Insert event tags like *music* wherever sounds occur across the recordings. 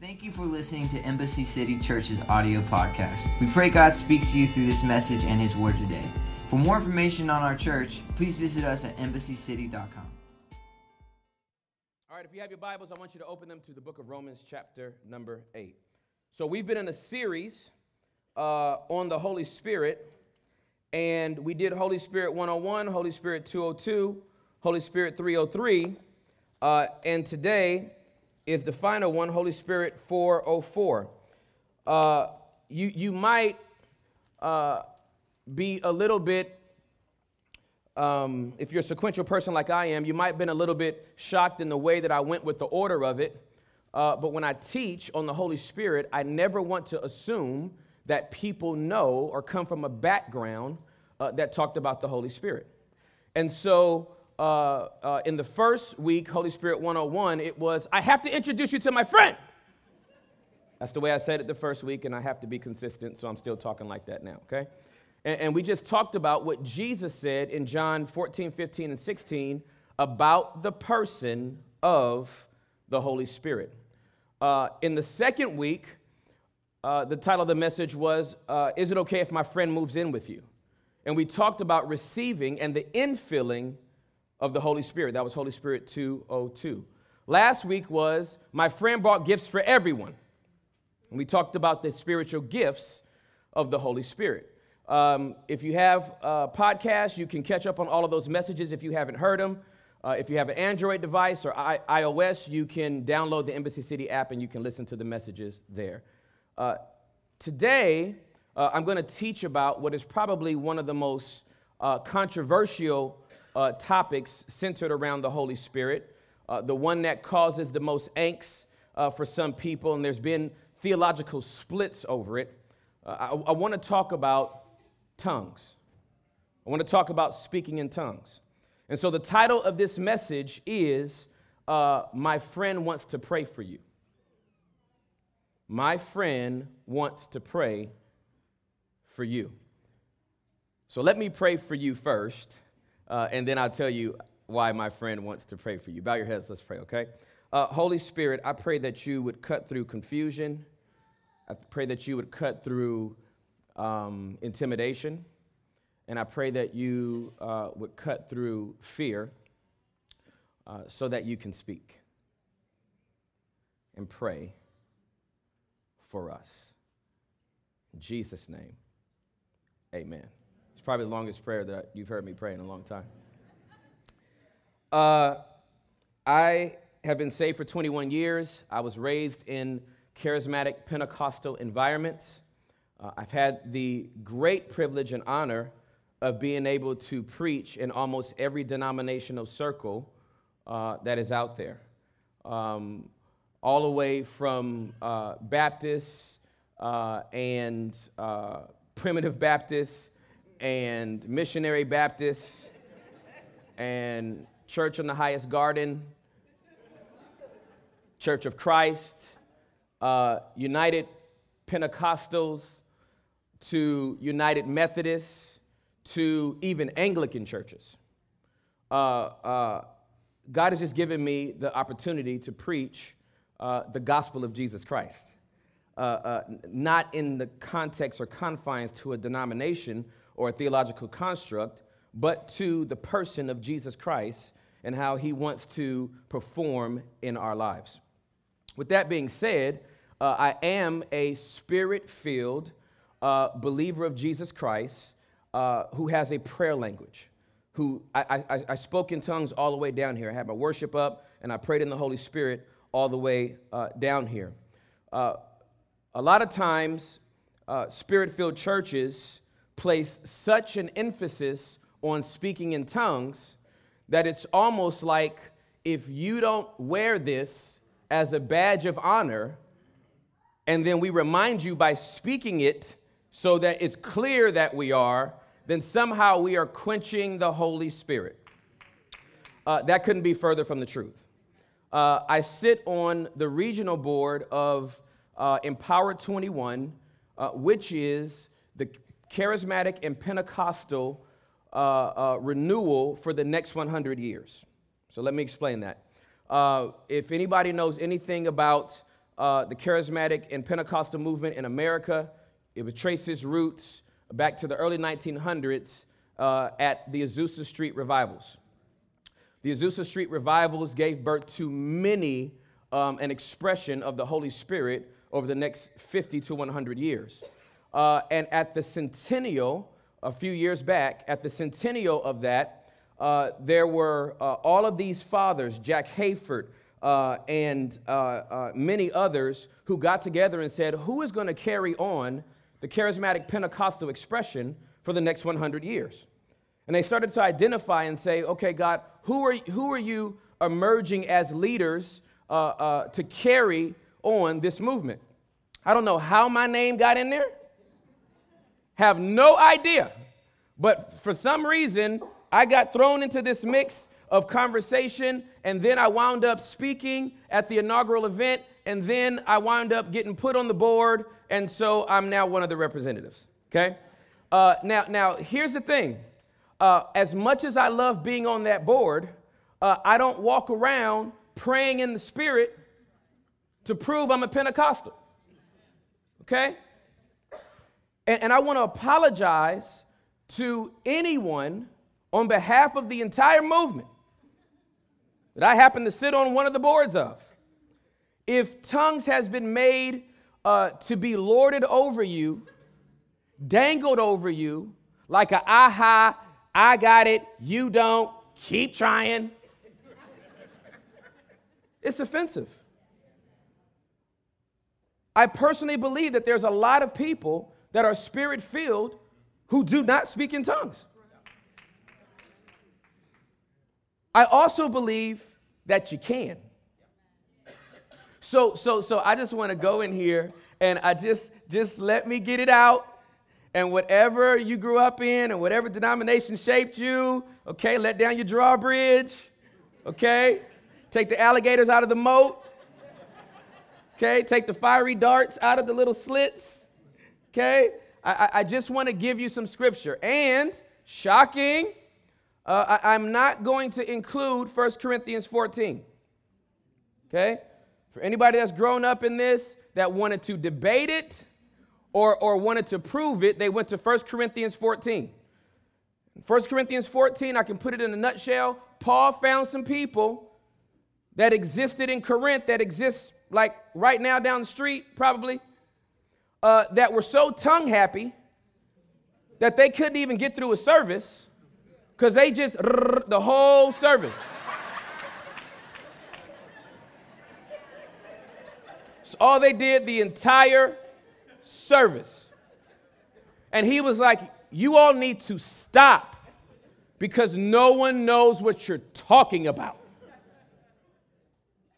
Thank you for listening to Embassy City Church's audio podcast. We pray God speaks to you through this message and His Word today. For more information on our church, please visit us at embassycity.com. All right, if you have your Bibles, I want you to open them to the book of Romans, chapter number 8. So, we've been in a series uh, on the Holy Spirit, and we did Holy Spirit 101, Holy Spirit 202, Holy Spirit 303, uh, and today is the final one, Holy Spirit 404. Uh, you, you might uh, be a little bit, um, if you're a sequential person like I am, you might have been a little bit shocked in the way that I went with the order of it. Uh, but when I teach on the Holy Spirit, I never want to assume that people know or come from a background uh, that talked about the Holy Spirit. And so uh, uh, in the first week, Holy Spirit 101, it was, I have to introduce you to my friend. That's the way I said it the first week, and I have to be consistent, so I'm still talking like that now, okay? And, and we just talked about what Jesus said in John 14, 15, and 16 about the person of the Holy Spirit. Uh, in the second week, uh, the title of the message was, uh, Is it okay if my friend moves in with you? And we talked about receiving and the infilling of the Holy Spirit. That was Holy Spirit 202. Last week was my friend brought gifts for everyone. And we talked about the spiritual gifts of the Holy Spirit. Um, if you have a podcast, you can catch up on all of those messages if you haven't heard them. Uh, if you have an Android device or I- iOS, you can download the Embassy City app and you can listen to the messages there. Uh, today, uh, I'm going to teach about what is probably one of the most uh, controversial uh, topics centered around the Holy Spirit, uh, the one that causes the most angst uh, for some people, and there's been theological splits over it. Uh, I, I want to talk about tongues. I want to talk about speaking in tongues. And so the title of this message is uh, My Friend Wants to Pray for You. My friend wants to pray for you. So let me pray for you first uh, and then I'll tell you why my friend wants to pray for you. Bow your heads, let's pray, okay? Uh, Holy Spirit, I pray that you would cut through confusion. I pray that you would cut through um, intimidation. And I pray that you uh, would cut through fear uh, so that you can speak and pray for us. In Jesus' name, amen. It's probably the longest prayer that you've heard me pray in a long time. Uh, I have been saved for 21 years. I was raised in charismatic Pentecostal environments. Uh, I've had the great privilege and honor of being able to preach in almost every denominational circle uh, that is out there. Um, all the way from uh, Baptists uh, and uh, primitive Baptists and Missionary Baptist and Church on the Highest Garden, Church of Christ, uh, United Pentecostals, to United Methodists, to even Anglican churches. Uh, uh, God has just given me the opportunity to preach uh, the gospel of Jesus Christ. Uh, uh, not in the context or confines to a denomination, or a theological construct, but to the person of Jesus Christ and how he wants to perform in our lives. With that being said, uh, I am a spirit filled uh, believer of Jesus Christ uh, who has a prayer language. Who I, I, I, spoke in tongues all the way down here. I had my worship up and I prayed in the Holy Spirit all the way uh, down here. A lot of times, uh, spirit filled churches place such an emphasis on speaking in tongues that it's almost like if you don't wear this as a badge of honor, and then we remind you by speaking it so that it's clear that we are, then somehow we are quenching the Holy Spirit. Uh, that couldn't be further from the truth. Uh, I sit on the regional board of uh, Empower 21, uh, which is the charismatic and Pentecostal uh, uh, renewal for the next 100 years. So let me explain that. Uh, if anybody knows anything about uh, the charismatic and Pentecostal movement in America. It would trace its roots back to the early 1900s uh, at the Azusa Street revivals. The Azusa Street revivals gave birth to many um, an expression of the Holy Spirit over the next 50 to 100 years. Uh, and at the centennial, a few years back, at the centennial of that, uh, there were uh, all of these fathers, Jack Hayford uh, and uh, uh, many others, who got together and said, Who is going to carry on the charismatic Pentecostal expression for the next 100 years? And they started to identify and say, Okay, God, who are, who are you emerging as leaders to carry on this movement? I don't know how my name got in there. Have no idea. But for some reason, I got thrown into this mix of conversation, and then I wound up speaking at the inaugural event, and then I wound up getting put on the board, and so I'm now one of the representatives. Okay? Uh, now, now here's the thing. Uh, as much as I love being on that board, uh, I don't walk around praying in the spirit to prove I'm a Pentecostal. Okay? And, and I want to apologize to anyone on behalf of the entire movement that I happen to sit on one of the boards of. If tongues has been made uh, to be lorded over you, dangled over you, like a aha, I got it, you don't, keep trying, it's offensive. I personally believe that there's a lot of people that are spirit filled who do not speak in tongues. I also believe that you can. So, so, so I just want to go in here and I just, just let me get it out. And whatever you grew up in and whatever denomination shaped you, okay, let down your drawbridge, okay? Take the alligators out of the moat, okay? Take the fiery darts out of the little slits, okay? I, I just want to give you some scripture. And, shocking, uh, I, I'm not going to include 1 Corinthians 14. Okay? For anybody that's grown up in this, that wanted to debate it or, or wanted to prove it, they went to 1 Corinthians 14. 1 Corinthians 14, I can put it in a nutshell. Paul found some people that existed in Corinth that exists like right now down the street, probably, uh, that were so tongue happy that they couldn't even get through a service because they just the whole service. So all they did the entire service. And he was like, You all need to stop because no one knows what you're talking about.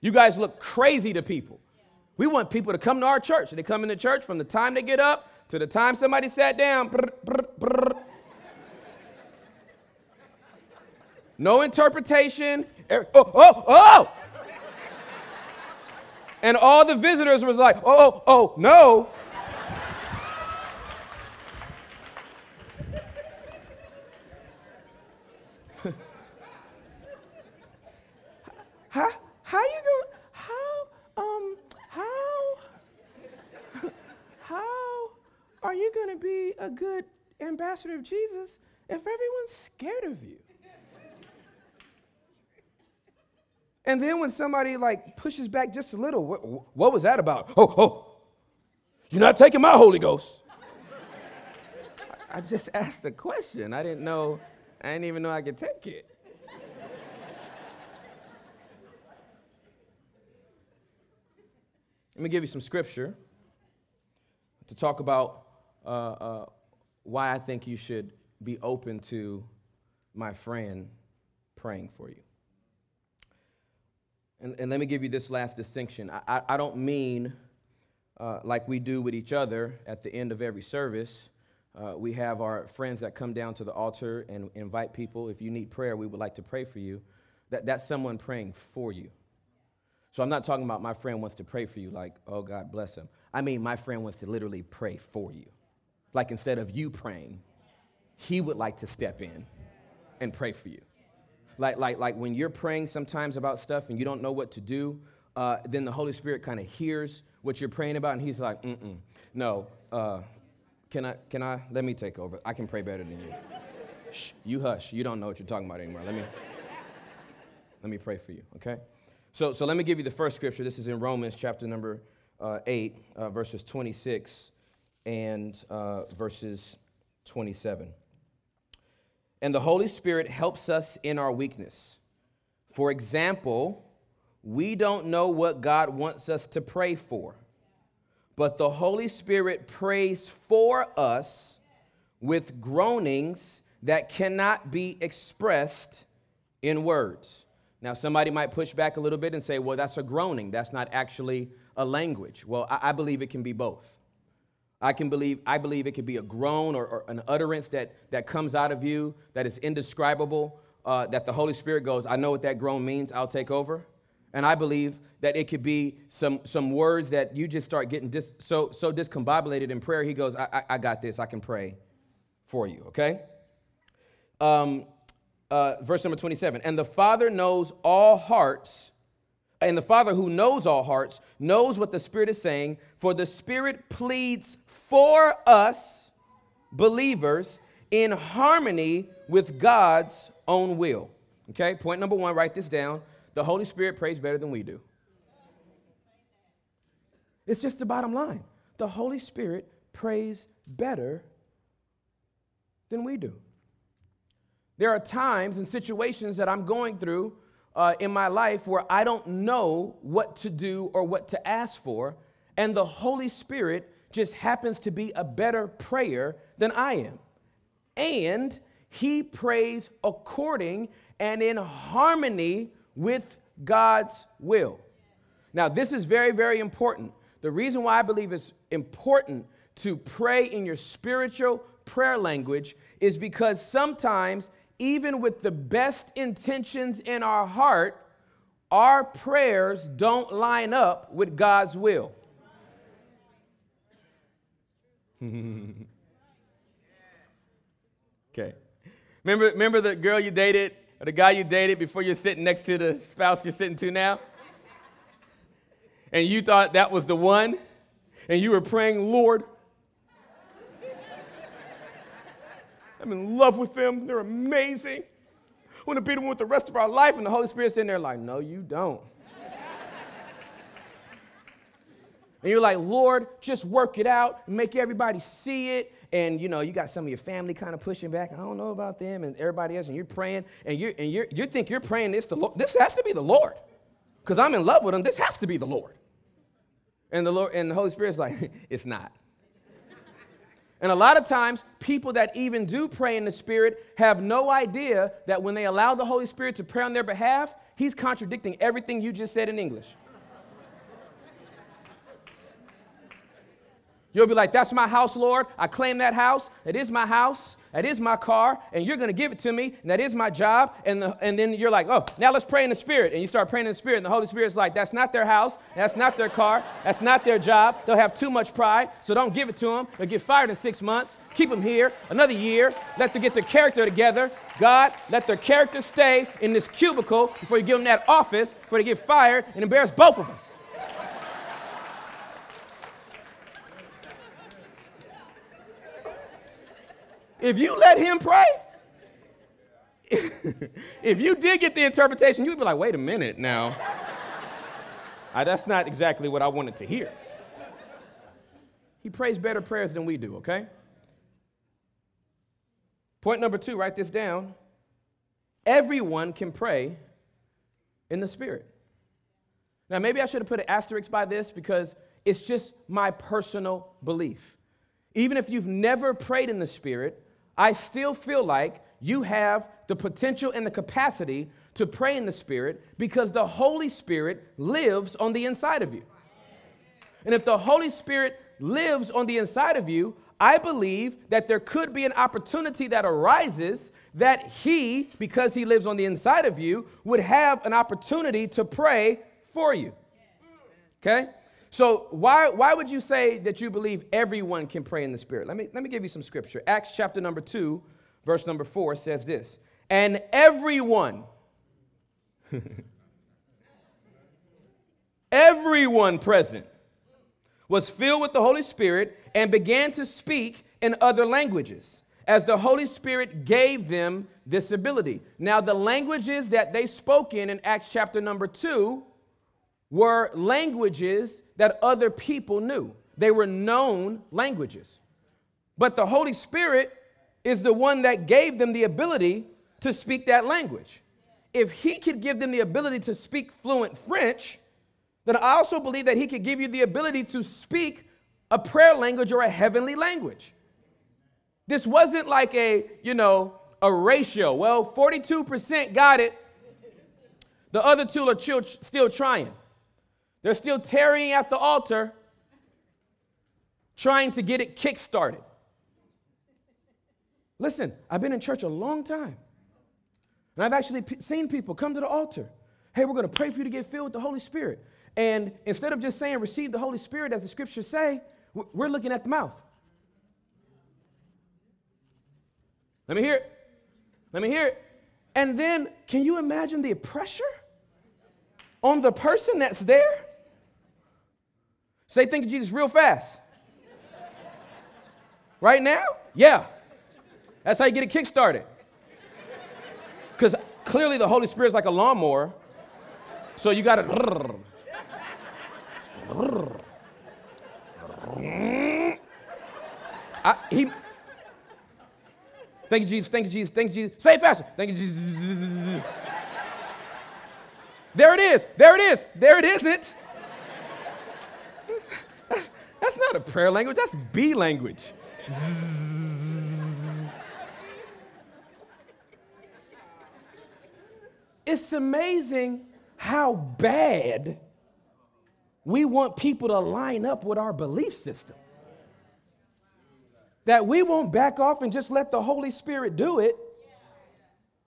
You guys look crazy to people. We want people to come to our church. They come into church from the time they get up to the time somebody sat down. Brr, brr, brr. No interpretation. Er, oh, oh, oh! And all the visitors was like, oh, oh, oh, no. *laughs* how, how you going, how, um, how, *laughs* how are you going to be a good ambassador of Jesus if everyone's scared of you? And then when somebody like pushes back just a little, what, what was that about? Oh, oh, you're not taking my Holy Ghost. I, I just *laughs* asked a question. I didn't know, I didn't even know I could take it. Let me give you some scripture to talk about uh, uh, why I think you should be open to my friend praying for you. And, and let me give you this last distinction. I, I, I don't mean uh, like we do with each other at the end of every service. Uh, we have our friends that come down to the altar and invite people. If you need prayer, we would like to pray for you. That, that's someone praying for you. So I'm not talking about my friend wants to pray for you, like, oh, God bless him. I mean, my friend wants to literally pray for you. Like, instead of you praying, he would like to step in and pray for you. Like, like, like when you're praying sometimes about stuff and you don't know what to do, uh, then the Holy Spirit kind of hears what you're praying about, and he's like, mm-mm, no, uh, can I, can I, let me take over. I can pray better than you. Shh, you hush. You don't know what you're talking about anymore. Let me, let me pray for you, okay? So, so let me give you the first scripture. This is in Romans chapter number uh, 8, uh, verses 26 and uh, verses 27. And the Holy Spirit helps us in our weakness. For example, we don't know what God wants us to pray for, but the Holy Spirit prays for us with groanings that cannot be expressed in words. Now, somebody might push back a little bit and say, well, that's a groaning. That's not actually a language. Well, I, I believe it can be both. I can believe, I believe it could be a groan or, or an utterance that, that comes out of you that is indescribable, uh, that the Holy Spirit goes, I know what that groan means, I'll take over. And I believe that it could be some, some words that you just start getting dis, so, so discombobulated in prayer. He goes, I, I, I got this, I can pray for you, okay? Um, uh, verse number 27 And the Father knows all hearts, and the Father who knows all hearts knows what the Spirit is saying, for the Spirit pleads for us, believers, in harmony with God's own will. Okay, point number one, write this down. The Holy Spirit prays better than we do. It's just the bottom line. The Holy Spirit prays better than we do. There are times and situations that I'm going through uh, in my life where I don't know what to do or what to ask for, and the Holy Spirit just happens to be a better prayer than I am. And he prays according and in harmony with God's will. Now, this is very, very important. The reason why I believe it's important to pray in your spiritual prayer language is because sometimes even with the best intentions in our heart, our prayers don't line up with God's will. *laughs* okay. Remember, remember the girl you dated or the guy you dated before you're sitting next to the spouse you're sitting to now? And you thought that was the one? And you were praying, Lord, I'm in love with them. They're amazing. I want to be them with the rest of our life. And the Holy Spirit's in there like, no, you don't. and you're like, Lord, just work it out make everybody see it. And you know, you got some of your family kind of pushing back. I don't know about them, and everybody else, and you're praying, and you and you you think you're praying this the Lord. This has to be the Lord, because I'm in love with them. This has to be the Lord. And the Lord and the Holy Spirit's like, *laughs* it's not. And a lot of times, people that even do pray in the Spirit have no idea that when they allow the Holy Spirit to pray on their behalf, He's contradicting everything you just said in English. You'll be like, That's my house, Lord. I claim that house. It is my house. That is my car. And you're going to give it to me. And that is my job. And, the, and then you're like, Oh, now let's pray in the Spirit. And you start praying in the Spirit. And the Holy Spirit's like, That's not their house. That's not their car. That's not their job. They'll have too much pride. So don't give it to them. They'll get fired in six months. Keep them here another year. Let them get their character together. God, let their character stay in this cubicle before you give them that office before they get fired and embarrass both of us. If you let him pray, *laughs* if you did get the interpretation, you'd be like, wait a minute now. *laughs* I, that's not exactly what I wanted to hear. He prays better prayers than we do, okay? Point number two, write this down. Everyone can pray in the Spirit. Now, maybe I should have put an asterisk by this because it's just my personal belief. Even if you've never prayed in the Spirit, I still feel like you have the potential and the capacity to pray in the Spirit because the Holy Spirit lives on the inside of you. And if the Holy Spirit lives on the inside of you, I believe that there could be an opportunity that arises that He, because He lives on the inside of you, would have an opportunity to pray for you. Okay? So why, why would you say that you believe everyone can pray in the Spirit? Let me, let me give you some scripture. Acts chapter number 2, verse number 4 says this And everyone, *laughs* everyone present was filled with the Holy Spirit and began to speak in other languages as the Holy Spirit gave them this ability. Now, the languages that they spoke in in Acts chapter number 2 were languages that other people knew. They were known languages. But the Holy Spirit is the one that gave them the ability to speak that language. If He could give them the ability to speak fluent French, then I also believe that He could give you the ability to speak a prayer language or a heavenly language. This wasn't like a, you know, a ratio. Well, 42% got it. The other two are still trying. They're still tarrying at the altar, trying to get it kick started. Listen, I've been in church a long time. And I've actually p- seen people come to the altar. Hey, we're going to pray for you to get filled with the Holy Spirit. And instead of just saying receive the Holy Spirit as the scriptures say, we're looking at the mouth. Let me hear it. Let me hear it. And then, can you imagine the pressure on the person that's there? Say, think of Jesus real fast. right now? Yeah. That's how you get it kick started. Because clearly the Holy Spirit's like a lawnmower. So you got to. I, he, thank you, Jesus. Thank you, Jesus. Thank you, Jesus. Say it faster. Thank you, Jesus. There it is. There it is. There it isn't. That's, that's not a prayer language. That's B language. It's amazing how bad we want people to line up with our belief system. That we won't back off and just let the Holy Spirit do it.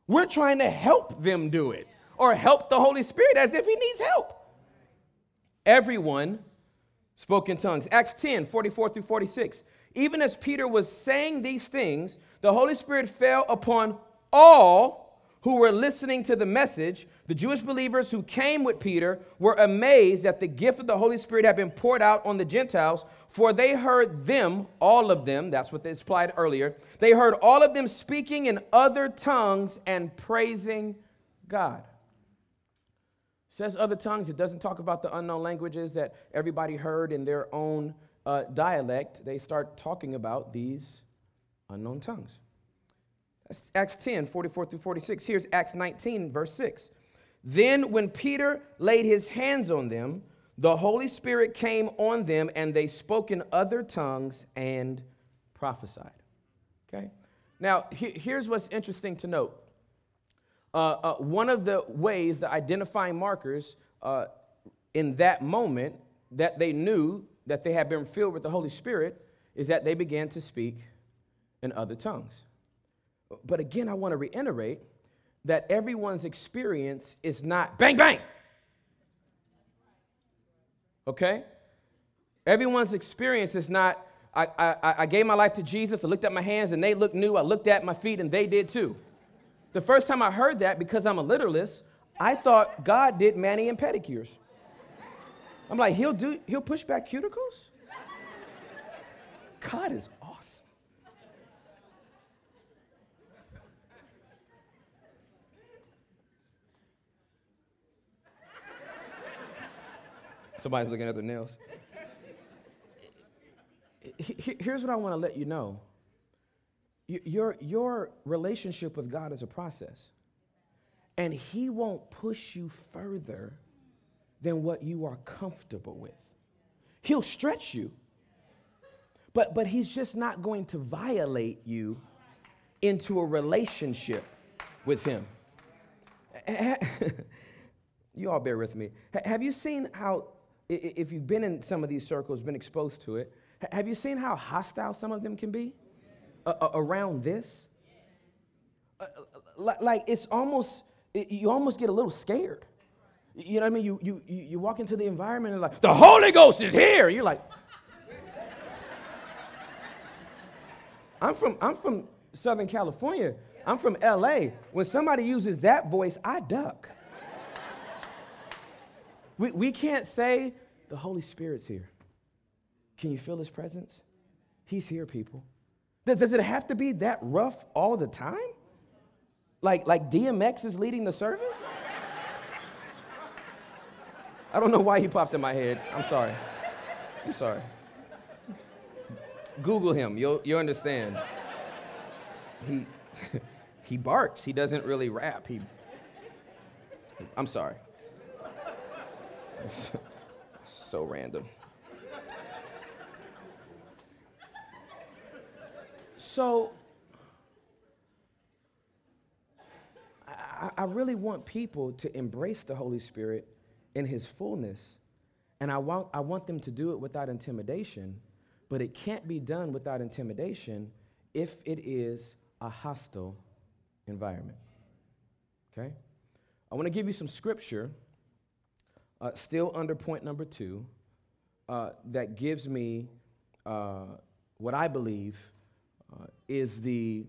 We're trying to help them do it or help the Holy Spirit as if he needs help. Everyone spoke in tongues. Acts 10 44 through 46. Even as Peter was saying these things, the Holy Spirit fell upon all who were listening to the message, the Jewish believers who came with Peter, were amazed that the gift of the Holy Spirit had been poured out on the Gentiles, for they heard them, all of them, that's what they implied earlier, they heard all of them speaking in other tongues and praising God. Says other tongues, it doesn't talk about the unknown languages that everybody heard in their own uh, dialect. They start talking about these unknown tongues. That's Acts 10, 44 through 46. Here's Acts 19, verse 6. Then, when Peter laid his hands on them, the Holy Spirit came on them, and they spoke in other tongues and prophesied. Okay? Now, he, here's what's interesting to note. Uh, uh, one of the ways, the identifying markers uh, in that moment that they knew that they had been filled with the Holy Spirit is that they began to speak in other tongues. But again, I want to reiterate that everyone's experience is not bang, bang. Okay? Everyone's experience is not, I, I, I gave my life to Jesus, I looked at my hands and they looked new, I looked at my feet and they did too. The first time I heard that, because I'm a literalist, I thought God did mani and pedicures. I'm like, he'll do, he'll push back cuticles? God is awesome. Somebody's looking at their nails. Here's what I want to let you know your, your relationship with God is a process, and He won't push you further than what you are comfortable with. He'll stretch you, but, but He's just not going to violate you into a relationship with Him. *laughs* you all bear with me. Have you seen how if you've been in some of these circles, been exposed to it, have you seen how hostile some of them can be uh, around this? Uh, like it's almost, you almost get a little scared. You know what I mean? You, you, you walk into the environment and like, the Holy Ghost is here. You're like, I'm from, I'm from Southern California. I'm from LA. When somebody uses that voice, I duck. We, we can't say the Holy Spirit's here. Can you feel his presence? He's here, people. Does, does it have to be that rough all the time? Like, like DMX is leading the service? I don't know why he popped in my head. I'm sorry. I'm sorry. Google him, you'll, you'll understand. He, *laughs* he barks, he doesn't really rap. He, I'm sorry. *laughs* It's so random. So, I, I, really want people to embrace the Holy Spirit in His fullness, and I want, I want them to do it without intimidation, but it can't be done without intimidation if it is a hostile environment. Okay? I want to give you some scripture, uh, still under point number two, uh, that gives me uh, what I believe is the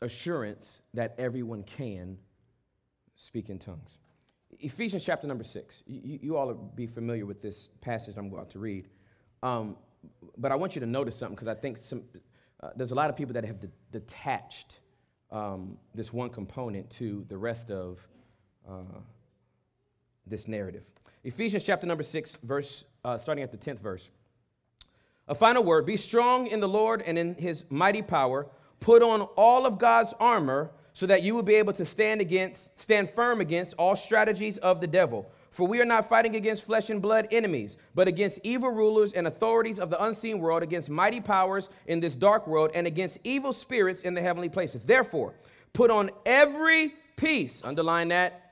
assurance that everyone can speak in tongues. Ephesians chapter number six. You, you all be familiar with this passage I'm about to read. Um, but I want you to notice something because I think some, uh, there's a lot of people that have de- detached um, this one component to the rest of uh, this narrative. Ephesians chapter number 6, verse, uh, starting at the 10th verse. A final word Be strong in the Lord and in his mighty power. Put on all of God's armor so that you will be able to stand against, stand firm against all strategies of the devil. For we are not fighting against flesh and blood enemies, but against evil rulers and authorities of the unseen world, against mighty powers in this dark world, and against evil spirits in the heavenly places. Therefore, put on every piece, underline that.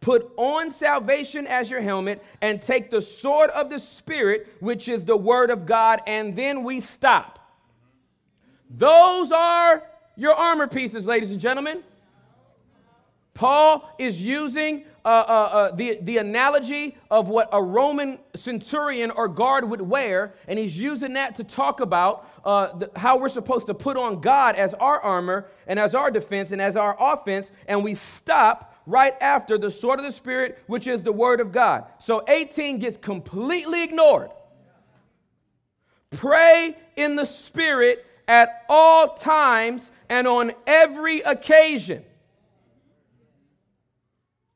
Put on salvation as your helmet and take the sword of the Spirit, which is the word of God, and then we stop. Those are your armor pieces, ladies and gentlemen. Paul is using uh, uh, uh, the, the analogy of what a Roman centurion or guard would wear, and he's using that to talk about uh, the, how we're supposed to put on God as our armor and as our defense and as our offense, and we stop right after the sword of the Spirit, which is the Word of God. So 18 gets completely ignored. Pray in the Spirit at all times and on every occasion.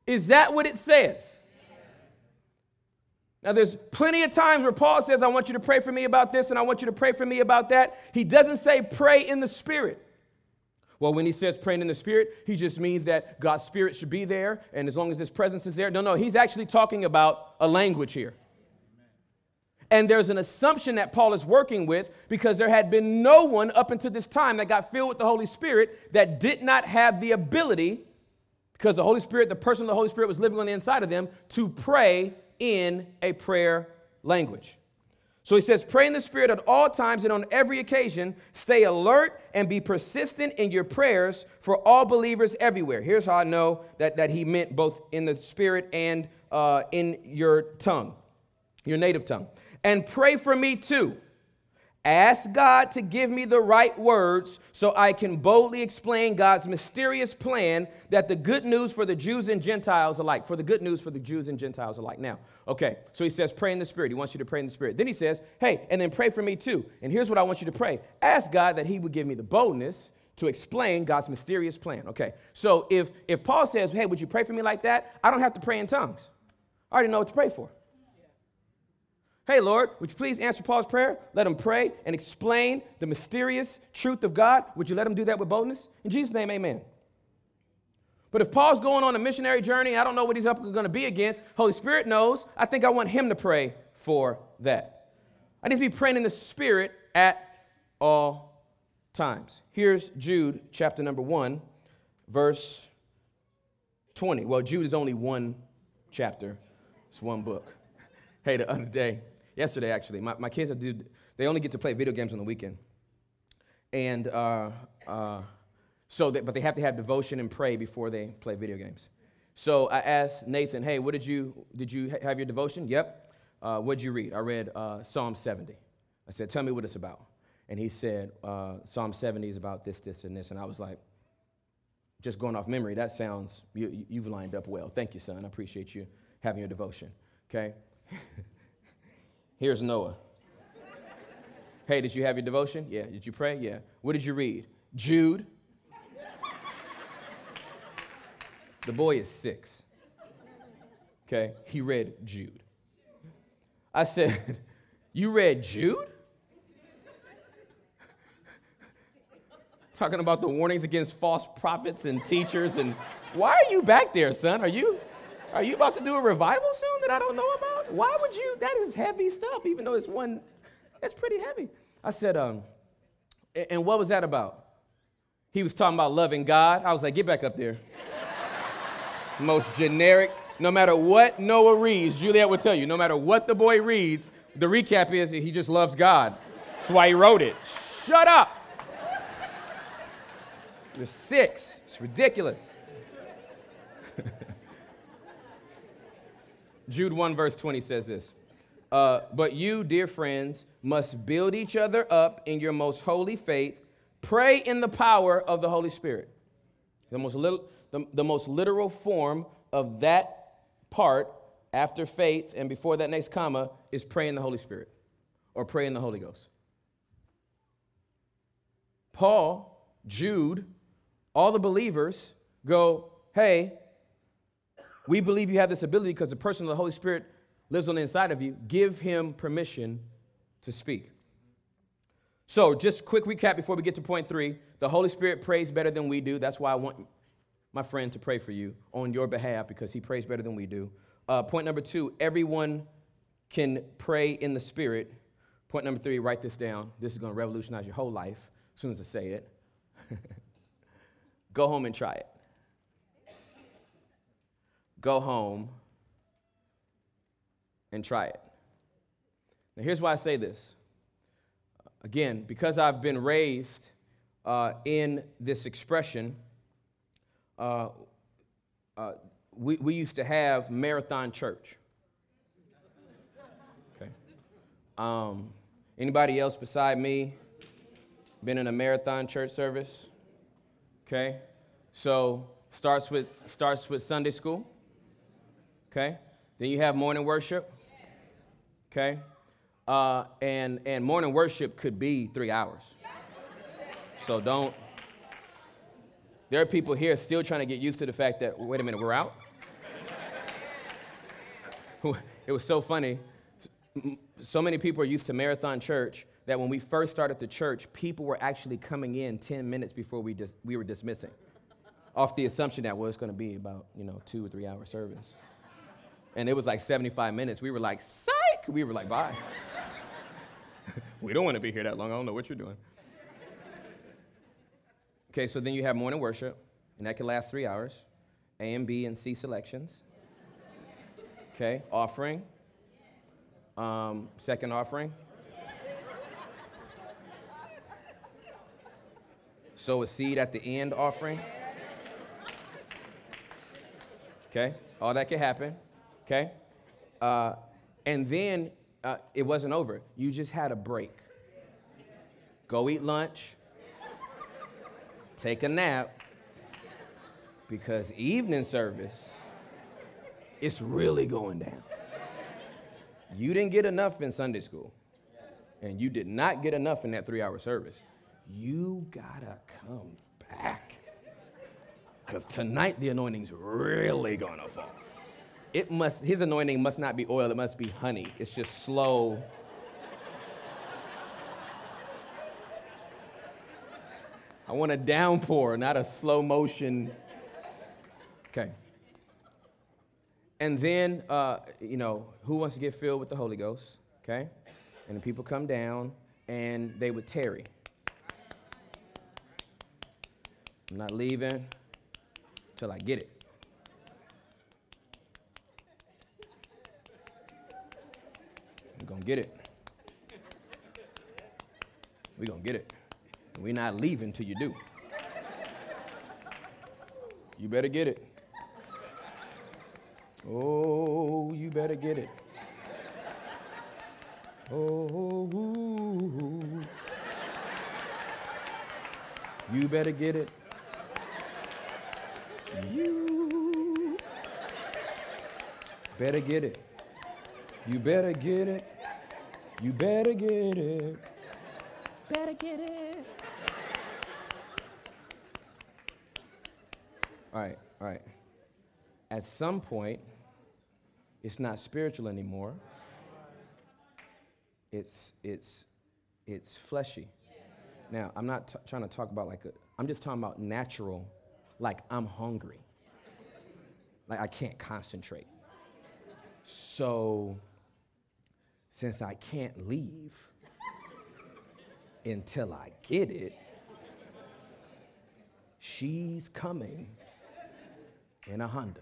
Is that what it says? Now, there's plenty of times where Paul says, I want you to pray for me about this and I want you to pray for me about that. He doesn't say pray in the Spirit. Well, when he says praying in the Spirit, he just means that God's Spirit should be there, and as long as His presence is there. No, no, he's actually talking about a language here. And there's an assumption that Paul is working with because there had been no one up until this time that got filled with the Holy Spirit that did not have the ability because the Holy Spirit, the person of the Holy Spirit was living on the inside of them to pray in a prayer language. So he says, Pray in the Spirit at all times and on every occasion. Stay alert and be persistent in your prayers for all believers everywhere. Here's how I know that, that he meant both in the Spirit and uh, in your tongue, your native tongue. And pray for me too Ask God to give me the right words so I can boldly explain God's mysterious plan that the good news for the Jews and Gentiles alike, for the good news for the Jews and Gentiles alike. Now, okay, so he says, pray in the Spirit. He wants you to pray in the Spirit. Then he says, hey, and then pray for me too. And here's what I want you to pray ask God that he would give me the boldness to explain God's mysterious plan. Okay, so if, if Paul says, hey, would you pray for me like that? I don't have to pray in tongues. I already know what to pray for. Hey, Lord, would you please answer Paul's prayer? Let him pray and explain the mysterious truth of God. Would you let him do that with boldness? In Jesus' name, amen. But if Paul's going on a missionary journey, I don't know what he's up going to be against. Holy Spirit knows. I think I want him to pray for that. I need to be praying in the Spirit at all times. Here's Jude, chapter number 1, verse 20. Well, Jude is only one chapter, it's one book. Hey, the other day, yesterday actually. My, my kids do, they only get to play video games on the weekend. And uh, uh, so, that, but they have to have devotion and pray before they play video games. So I asked Nathan, "Hey, what did you did you have your devotion?" Yep. Uh, what'd you read? I read uh, Psalm 70. I said, "Tell me what it's about." And he said, uh, "Psalm 70 is about this, this, and this." And I was like, "Just going off memory, that sounds you, you've lined up well. Thank you, son. I appreciate you having your devotion." Okay. *laughs* Here's Noah. hey, did you have your devotion? Yeah. Did you pray? Yeah. What did you read? Jude. The boy is six. Okay, he read Jude. I said, *laughs* You read Jude? Talking about the warnings against false prophets and teachers, and why are you back there, son? Are you are you about to do a revival soon that I don't know about? Why would you? That is heavy stuff, even though it's one, it's pretty heavy. I said, um, and what was that about? He was talking about loving God. I was like, get back up there *laughs* most generic. No matter what Noah reads, Juliet would tell you, no matter what the boy reads, the recap is he just loves God. That's why he wrote it. Shut up. You're six. It's ridiculous. *laughs* Jude 1, verse 20 says this uh, But you, dear friends, must build each other up in your most holy faith. Pray in the power of the Holy Spirit. The most little the, the most literal form of that part after faith and before that next comma is pray in the Holy Spirit or pray in the Holy Ghost. Paul, Jude, all the believers go, hey, we believe you have this ability because the person of the Holy Spirit lives on the inside of you. Give him permission to speak. So, just quick recap before we get to point three. The Holy Spirit prays better than we do. That's why I want my friend, to pray for you on your behalf because he prays better than we do. Uh, point number two, everyone can pray in the Spirit. Point number three, write this down. This is going to revolutionize your whole life as soon as I say it. *laughs* Go home and try it. Go home and try it. Now, here's why I say this. Again, because I've been raised uh, in this expression, uh, uh, we, we used to have marathon church. Okay. Um, anybody else beside me been in a marathon church service? Okay. So starts with starts with Sunday school. Okay. Then you have morning worship. Okay. Uh, and and morning worship could be three hours. So don't there are people here still trying to get used to the fact that, wait a minute, we're out? *laughs* it was so funny. So many people are used to Marathon Church that when we first started the church, people were actually coming in 10 minutes before we, dis- we were dismissing, off the assumption that well, it's going to be about, you know, two or three hour service. And it was like 75 minutes. We were like, psych! We were like, bye. *laughs* we don't want to be here that long. I don't know what you're doing. Okay, so then you have morning worship, and that can last three hours. A and B and C selections. Okay, offering. Um, second offering. Sow a seed at the end offering. Okay, all that can happen. Okay, uh, and then uh, it wasn't over. You just had a break. Go eat lunch take a nap because evening service it's really going down. You didn't get enough in Sunday school, and you did not get enough in that three hour service. You gotta come back. Because tonight the anointing's really gonna fall. It must, his anointing must not be oil, it must be honey. It's just slow I want a downpour, not a slow motion. Okay. And then, uh, you know, who wants to get filled with the Holy Ghost? Okay. And the people come down and they would tarry. I'm not leaving till I get it. I'm going to get it. We're going to get it. We're not leaving till you do. You better get it. Oh, you better get it. Oh, you better get it. You better get it. You better get it. You better get it. Better get it. All right, all right. At some point, it's not spiritual anymore. It's it's it's fleshy. Now, I'm not t- trying to talk about like a, I'm just talking about natural, like I'm hungry. Like I can't concentrate. So, since I can't leave until I get it, she's coming in a Honda.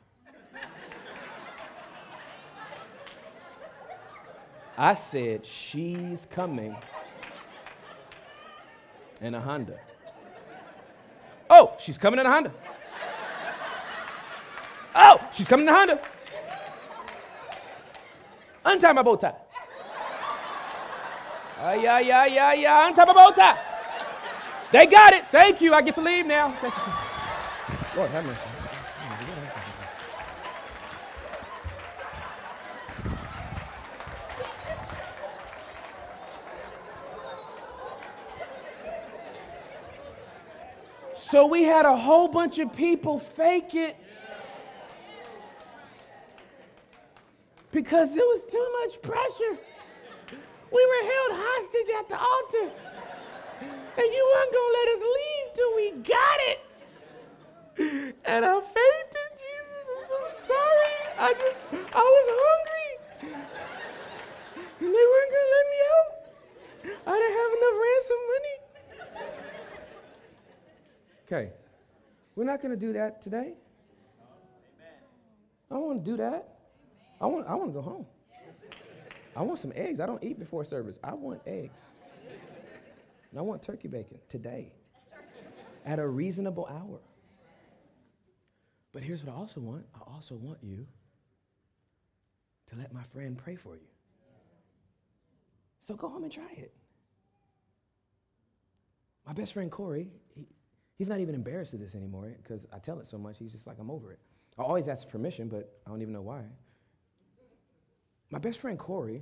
I said, she's coming in a Honda. Oh, she's coming in a Honda. Oh, she's coming in a Honda. Untie my bow tie. Uh, yeah, yeah, yeah, yeah. Untie my bow tie. They got it. Thank you. I get to leave now. Lord have mercy. So we had a whole bunch of people fake it because there was too much pressure. We were held hostage at the altar, and you weren't gonna let us leave till we got it. And I fainted, Jesus. I'm so sorry. I just, I was hungry, and they weren't gonna let me out. I didn't have enough ransom money. Okay, we're not going to do that today. I don't want to do that. I want, I want to go home. I want some eggs. I don't eat before service. I want eggs. And I want turkey bacon today at a reasonable hour. But here's what I also want I also want you to let my friend pray for you. So go home and try it. My best friend Corey, he, He's not even embarrassed of this anymore because I tell it so much. He's just like, I'm over it. I always ask permission, but I don't even know why. My best friend Corey,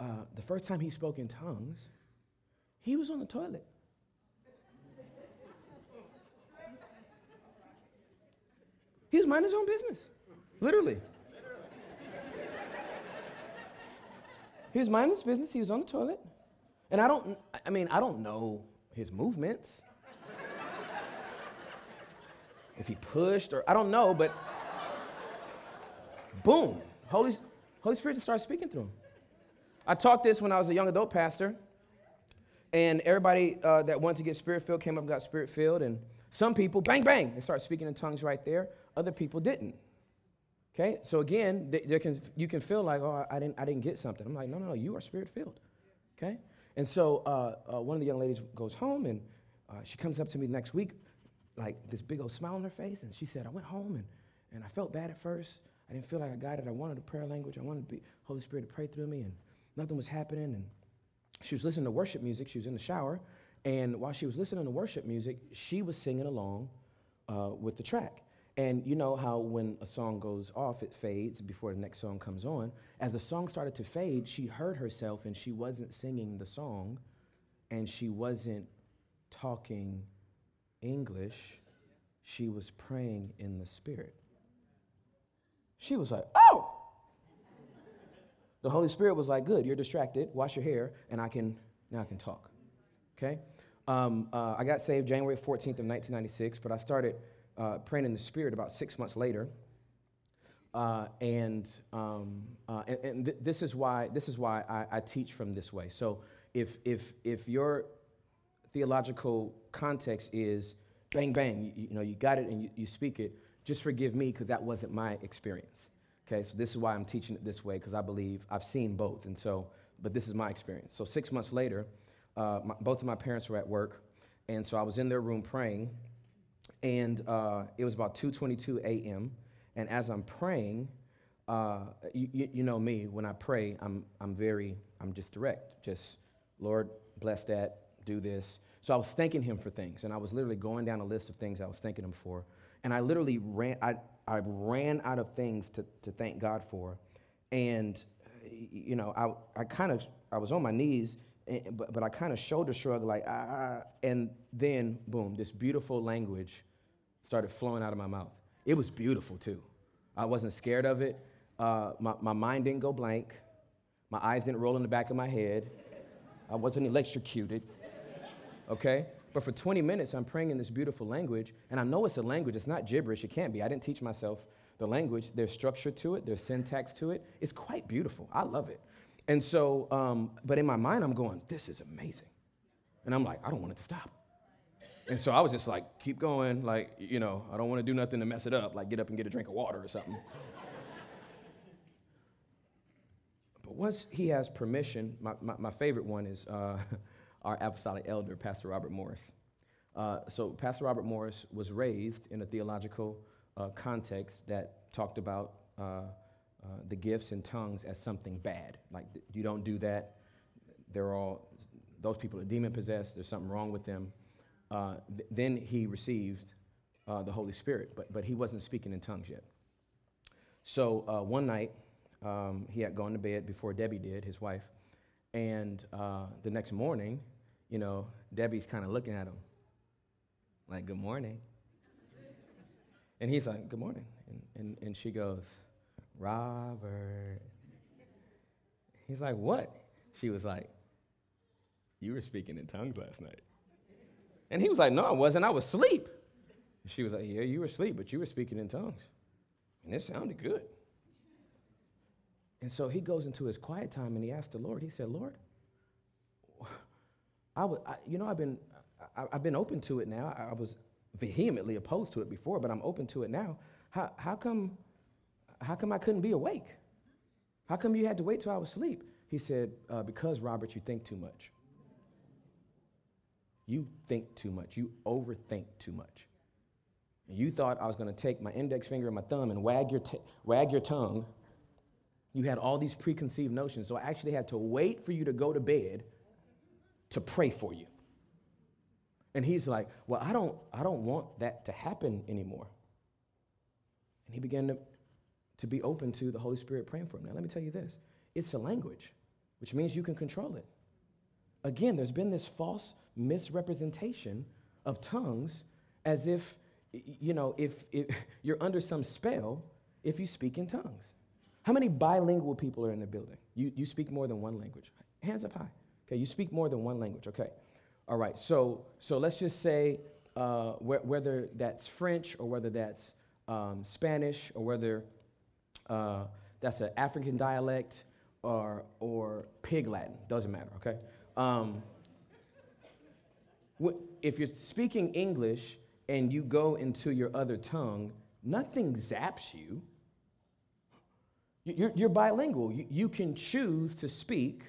uh, the first time he spoke in tongues, he was on the toilet. He was minding his own business, literally. He was minding his business. He was on the toilet. And I don't, I mean, I don't know his movements if he pushed or I don't know, but boom, Holy, Holy Spirit just started speaking through him. I taught this when I was a young adult pastor, and everybody uh, that wanted to get spirit filled came up and got spirit filled, and some people, bang, bang, they start speaking in tongues right there. Other people didn't. Okay, so again, can, you can feel like, oh, I didn't, I didn't get something. I'm like, no, no, you are spirit filled. Okay, and so uh, uh, one of the young ladies goes home, and uh, she comes up to me next week like this big old smile on her face. And she said, I went home and, and I felt bad at first. I didn't feel like I got it. I wanted a prayer language. I wanted the Holy Spirit to pray through me, and nothing was happening. And she was listening to worship music. She was in the shower. And while she was listening to worship music, she was singing along uh, with the track. And you know how when a song goes off, it fades before the next song comes on. As the song started to fade, she heard herself and she wasn't singing the song and she wasn't talking English, she was praying in the Spirit. She was like, oh! The Holy Spirit was like, good, you're distracted, wash your hair, and I can, now I can talk. Okay? Um, uh, I got saved January 14th of 1996, but I started uh, praying in the Spirit about six months later. Uh, and, um, uh, and, and th- this is why this is why I, I, teach from this way. So if if if your theological context is bang, bang, you, you know, you got it and you, you speak it, just forgive me because that wasn't my experience. Okay, so this is why I'm teaching it this way because I believe I've seen both. And so, but this is my experience. So six months later, uh, my, both of my parents were at work, and so I was in their room praying, and uh, it was about 2:22 a.m. And as I'm praying, uh, you, you, know me, when I pray, I'm, I'm very, I'm just direct. Just, Lord, bless that, do this. So I was thanking him for things, and I was literally going down a list of things I was thanking him for. And I literally ran, I, I ran out of things to, to thank God for. And, you know, I, I kind of, I was on my knees, and, eh, but, but I kind of shoulder shrugged, like, ah, and then, boom, this beautiful language started flowing out of my mouth. It was beautiful, too. I wasn't scared of it. Uh, my, my mind didn't go blank. My eyes didn't roll in the back of my head. I wasn't electrocuted. Okay? But for 20 minutes, I'm praying in this beautiful language, and I know it's a language. It's not gibberish. It can't be. I didn't teach myself the language. There's structure to it, there's syntax to it. It's quite beautiful. I love it. And so, um, but in my mind, I'm going, this is amazing. And I'm like, I don't want it to stop. And so I was just like, keep going. Like, you know, I don't want to do nothing to mess it up, like get up and get a drink of water or something. *laughs* but once he has permission, my, my, my favorite one is uh, *laughs* our apostolic elder, Pastor Robert Morris. Uh, so, Pastor Robert Morris was raised in a theological uh, context that talked about uh, uh, the gifts and tongues as something bad. Like, you don't do that. They're all, those people are demon possessed. There's something wrong with them. Uh, th- then he received the Holy Spirit, but, but he wasn't speaking in tongues yet. So, one night, um, he had gone to bed before Debbie did, his wife. And uh, the next morning, you know, Debbie's kind of looking at him like, Good morning. And he's like, Good morning. And, and, and she goes, Robert. He's like, What? She was like, You were speaking in tongues last night. And he was like, No, I wasn't. I was asleep. She was like, Yeah, you were asleep, but you were speaking in tongues. And it sounded good. And so he goes into his quiet time and he asked the Lord, he said, Lord, I was, I, you know, I've been, I, have been open to it now. I, I, was vehemently opposed to it before, but I'm open to it now. How, how come, how come I couldn't be awake? How come you had to wait till I was asleep? He said, uh, because Robert, you think too much. You think too much. You overthink too much. And you thought I was going to take my index finger and my thumb and wag your, t- wag your tongue you had all these preconceived notions. So I actually had to wait for you to go to bed to pray for you. And he's like, Well, I don't, I don't want that to happen anymore. And he began to, to be open to the Holy Spirit praying for him. Now, let me tell you this it's a language, which means you can control it. Again, there's been this false misrepresentation of tongues as if, you know, if, if *laughs* you're under some spell if you speak in tongues. How many bilingual people are in the building? You, you speak more than one language. Hands up high. Okay, you speak more than one language. Okay. All right, so, so let's just say uh, wh- whether that's French or whether that's um, Spanish or whether uh, that's an African dialect or, or Pig Latin, doesn't matter, okay? Um, if you're speaking English and you go into your other tongue, nothing zaps you. You're, you're bilingual. You, you can choose to speak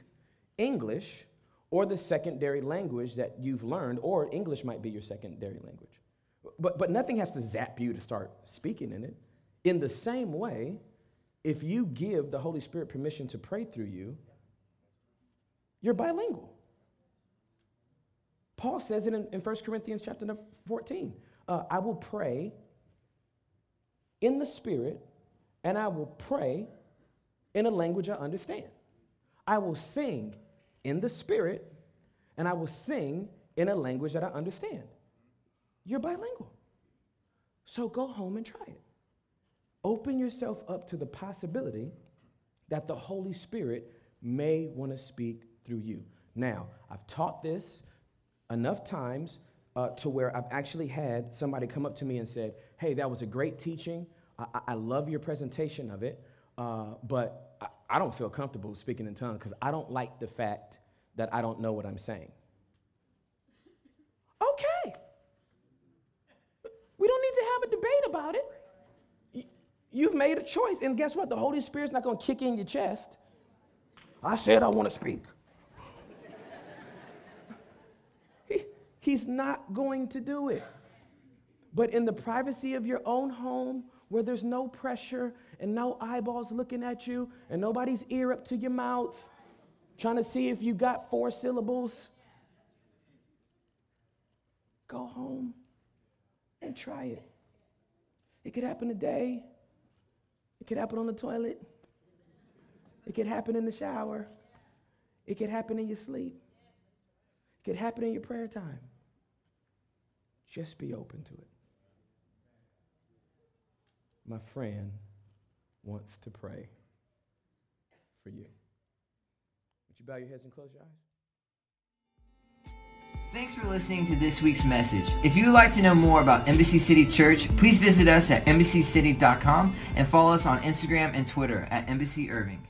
English or the secondary language that you've learned, or English might be your secondary language. But, but nothing has to zap you to start speaking in it. In the same way, if you give the Holy Spirit permission to pray through you, you're bilingual. Paul says it in, in 1 Corinthians chapter 14. Uh, I will pray in the Spirit, and I will pray in a language I understand. I will sing in the Spirit, and I will sing in a language that I understand. You're bilingual. So go home and try it. Open yourself up to the possibility that the Holy Spirit may want to speak through you. Now, I've taught this enough times uh, to where I've actually had somebody come up to me and said, Hey, that was a great teaching. I, I love your presentation of it. Uh, but I, don't feel comfortable speaking in tongues because I don't like the fact that I don't know what I'm saying. Okay. We don't need to have a debate about it. You've made a choice, and guess what? The Holy Spirit's not going to kick in your chest. I said I want to speak. He's not going to do it. But in the privacy of your own home, where there's no pressure and no eyeballs looking at you and nobody's ear up to your mouth, trying to see if you got four syllables, go home and try it. It could happen today. It could happen on the toilet. It could happen in the shower. It could happen in your sleep. It could happen in your prayer time. Just be open to it. My friend wants to pray for you. Would you bow your heads and close your eyes? Thanks for listening to this week's message. If you would like to know more about Embassy City Church, please visit us at embassycity.com and follow us on Instagram and Twitter at Embassy Irving.